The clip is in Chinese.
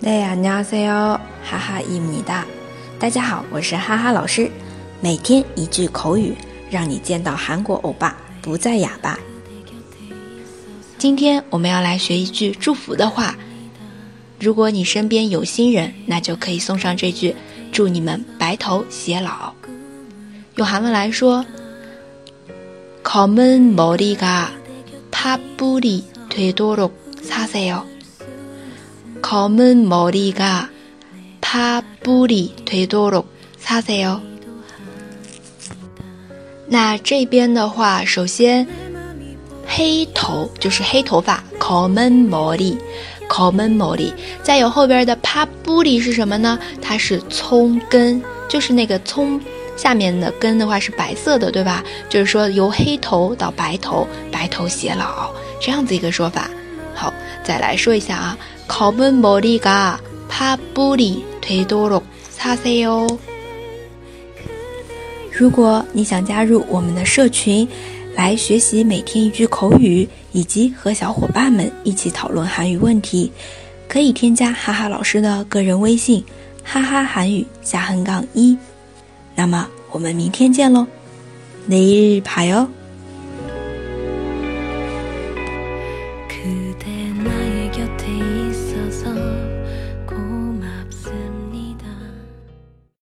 네 안녕하세요， 哈哈伊米达。大家好，我是哈哈老师。每天一句口语，让你见到韩国欧巴不再哑巴。今天我们要来学一句祝福的话。如果你身边有新人，那就可以送上这句：祝你们白头偕老。用韩文来说，검은머리가파뿌리되도록사세 요。 검은머리가파뿌리되도록사세 요。 那这边的话，首先黑头就是黑头发，검은머 리， 검은머 리。 再有后边的파뿌리是什么呢？它是葱根，就是那个葱下面的根的话是白色的，对吧？就是说由黑头到白头，白头偕老这样子一个说法。 好，再来说一下啊。考门머리가파뿌리되도록사세 요。 如果你想加入我们的社群，来学习每天一句口语，以及和小伙伴们一起讨论韩语问题，可以添加哈哈老师的个人微信“哈哈韩语下横杠一”。那么我们明天见喽，내일봐 요。 그대 나의 곁에 있어서